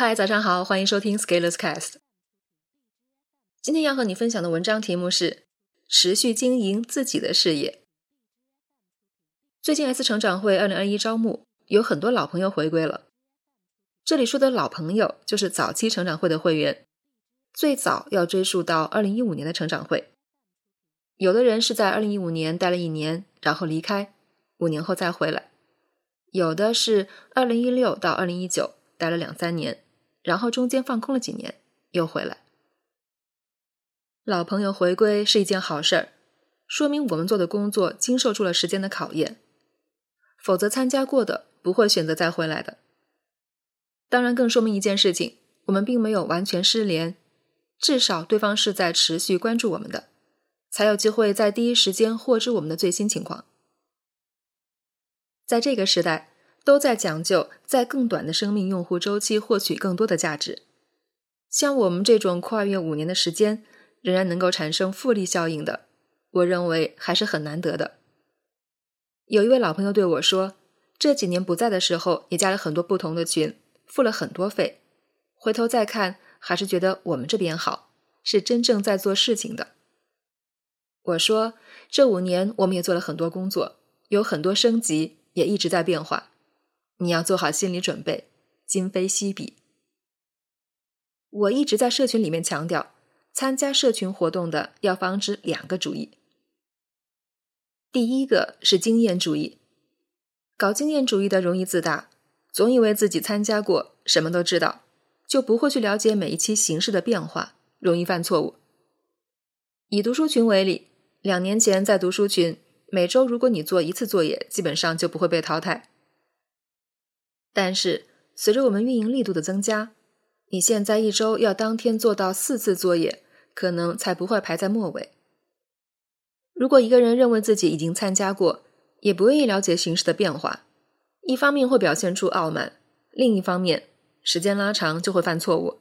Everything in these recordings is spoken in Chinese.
嗨，早上好，欢迎收听 Scalers Cast。今天要和你分享的文章题目是“持续经营自己的事业”。最近 S 成长会二零二一招募，有很多老朋友回归了。这里说的老朋友，就是早期成长会的会员，最早要追溯到二零一五年的成长会。有的人是在二零一五年待了一年，然后离开，五年后再回来；有的是二零一六到二零一九待了两三年，然后中间放空了几年，又回来。老朋友回归是一件好事儿，说明我们做的工作经受住了时间的考验，否则参加过的不会选择再回来的。当然，更说明一件事情：我们并没有完全失联，至少对方是在持续关注我们的。才有机会在第一时间获知我们的最新情况。在这个时代，都在讲究在更短的生命用户周期获取更多的价值。像我们这种跨越五年的时间，仍然能够产生复利效应的，我认为还是很难得的。有一位老朋友对我说，这几年不在的时候，也加了很多不同的群，付了很多费，回头再看，还是觉得我们这边好，是真正在做事情的。我说，这五年我们也做了很多工作，有很多升级，也一直在变化。你要做好心理准备，今非昔比。我一直在社群里面强调，参加社群活动的要防止两个主义。第一个是经验主义，搞经验主义的容易自大，总以为自己参加过，什么都知道，就不会去了解每一期形式的变化，容易犯错误。以读书群为例。两年前在读书群，每周如果你做一次作业，基本上就不会被淘汰。但是随着我们运营力度的增加，你现在一周要当天做到四次作业，可能才不会排在末尾。如果一个人认为自己已经参加过，也不愿意了解形势的变化，一方面会表现出傲慢，另一方面时间拉长就会犯错误。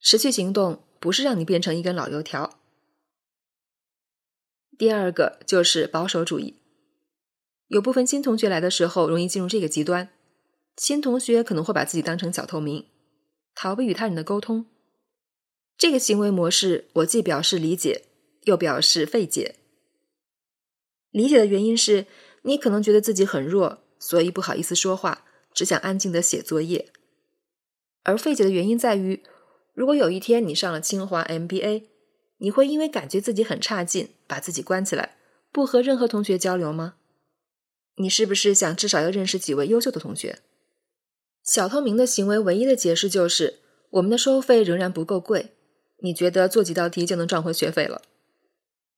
持续行动不是让你变成一根老油条。第二个就是保守主义，有部分新同学来的时候容易进入这个极端，新同学可能会把自己当成小透明，逃避与他人的沟通。这个行为模式，我既表示理解，又表示费解。理解的原因是你可能觉得自己很弱，所以不好意思说话，只想安静的写作业；而费解的原因在于，如果有一天你上了清华 MBA。你会因为感觉自己很差劲，把自己关起来，不和任何同学交流吗？你是不是想至少要认识几位优秀的同学？小透明的行为唯一的解释就是，我们的收费仍然不够贵。你觉得做几道题就能赚回学费了？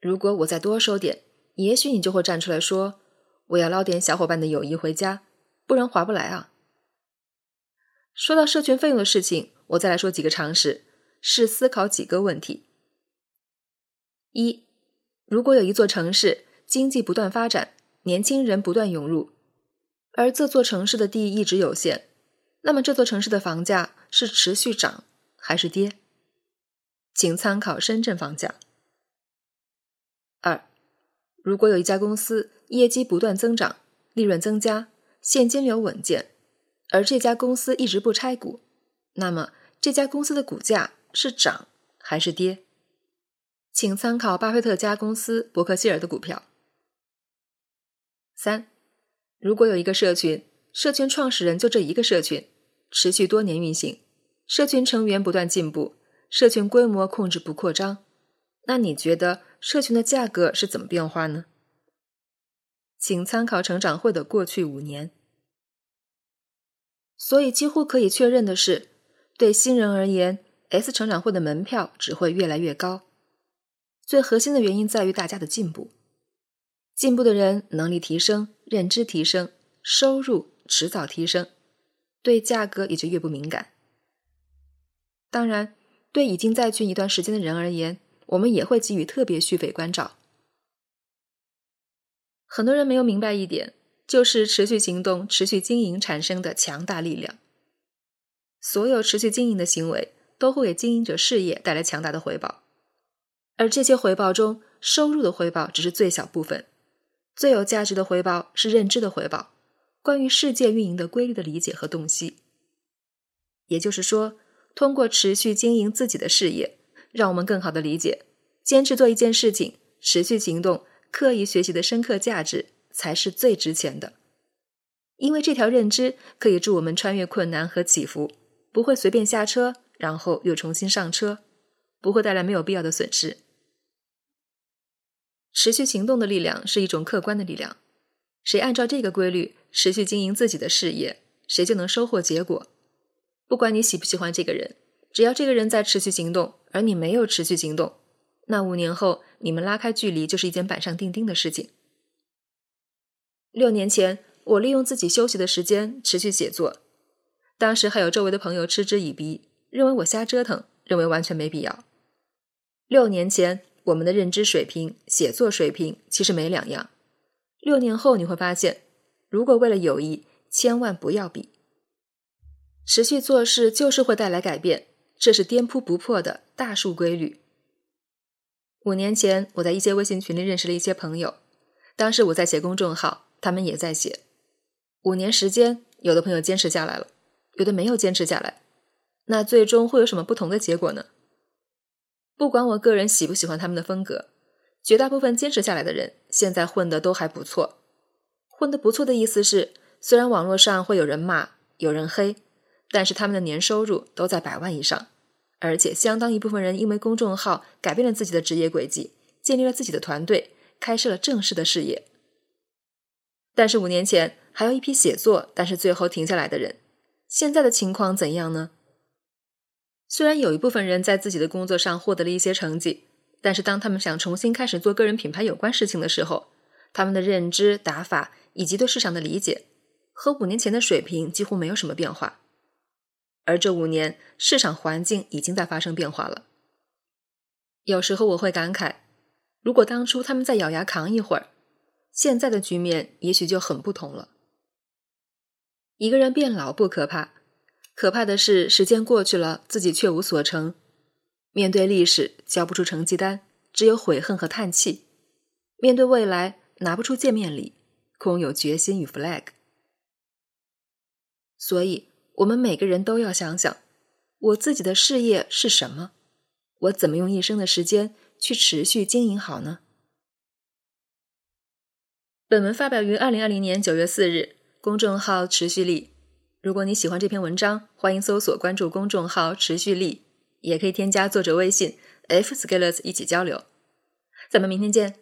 如果我再多收点，也许你就会站出来说，我要捞点小伙伴的友谊回家，不然划不来啊。说到社群费用的事情，我再来说几个常识，是思考几个问题。一，如果有一座城市经济不断发展，年轻人不断涌入，而这座城市的地一直有限，那么这座城市的房价是持续涨还是跌？请参考深圳房价。二，如果有一家公司业绩不断增长，利润增加，现金流稳健，而这家公司一直不拆股，那么这家公司的股价是涨还是跌？请参考巴菲特家公司伯克希尔的股票。三，如果有一个社群，社群创始人就这一个社群，持续多年运行，社群成员不断进步，社群规模控制不扩张，那你觉得社群的价格是怎么变化呢？请参考成长会的过去五年。所以几乎可以确认的是，对新人而言，S 成长会的门票只会越来越高。最核心的原因在于大家的进步，进步的人能力提升，认知提升，收入迟早提升，对价格也就越不敏感。当然，对已经在群一段时间的人而言，我们也会给予特别续费关照。很多人没有明白一点，就是持续行动、持续经营产生的强大力量。所有持续经营的行为，都会给经营者事业带来强大的回报。而这些回报中，收入的回报只是最小部分，最有价值的回报是认知的回报，关于世界运营的规律的理解和洞悉。也就是说，通过持续经营自己的事业，让我们更好的理解，坚持做一件事情，持续行动，刻意学习的深刻价值才是最值钱的。因为这条认知可以助我们穿越困难和起伏，不会随便下车，然后又重新上车，不会带来没有必要的损失。持续行动的力量是一种客观的力量，谁按照这个规律持续经营自己的事业，谁就能收获结果。不管你喜不喜欢这个人，只要这个人在持续行动，而你没有持续行动，那五年后你们拉开距离就是一件板上钉钉的事情。六年前，我利用自己休息的时间持续写作，当时还有周围的朋友嗤之以鼻，认为我瞎折腾，认为完全没必要。六年前，我们的认知水平、写作水平其实没两样。六年后你会发现，如果为了友谊，千万不要比。持续做事就是会带来改变，这是颠扑不破的大数规律。五年前，我在一些微信群里认识了一些朋友，当时我在写公众号，他们也在写。五年时间，有的朋友坚持下来了，有的没有坚持下来。那最终会有什么不同的结果呢？不管我个人喜不喜欢他们的风格，绝大部分坚持下来的人，现在混得都还不错。混得不错的意思是，虽然网络上会有人骂，有人黑。但是他们的年收入都在百万以上，而且相当一部分人因为公众号改变了自己的职业轨迹，建立了自己的团队，开设了正式的事业。但是五年前还有一批写作，但是最后停下来的人，现在的情况怎样呢？虽然有一部分人在自己的工作上获得了一些成绩，但是当他们想重新开始做个人品牌有关事情的时候，他们的认知、打法以及对市场的理解，和五年前的水平几乎没有什么变化。而这五年，市场环境已经在发生变化了。有时候我会感慨，如果当初他们再咬牙扛一会儿，现在的局面也许就很不同了。一个人变老不可怕，可怕的是时间过去了，自己却无所成。面对历史，交不出成绩单，只有悔恨和叹气；面对未来，拿不出见面礼，空有决心与 flag。所以。我们每个人都要想想，我自己的事业是什么？我怎么用一生的时间去持续经营好呢？本文发表于二零二零年九月四日，公众号“持续力”。如果你喜欢这篇文章，欢迎搜索关注公众号“持续力”，也可以添加作者微信 f scalers 一起交流。咱们明天见。